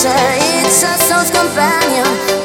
creature, it's a soul's companion.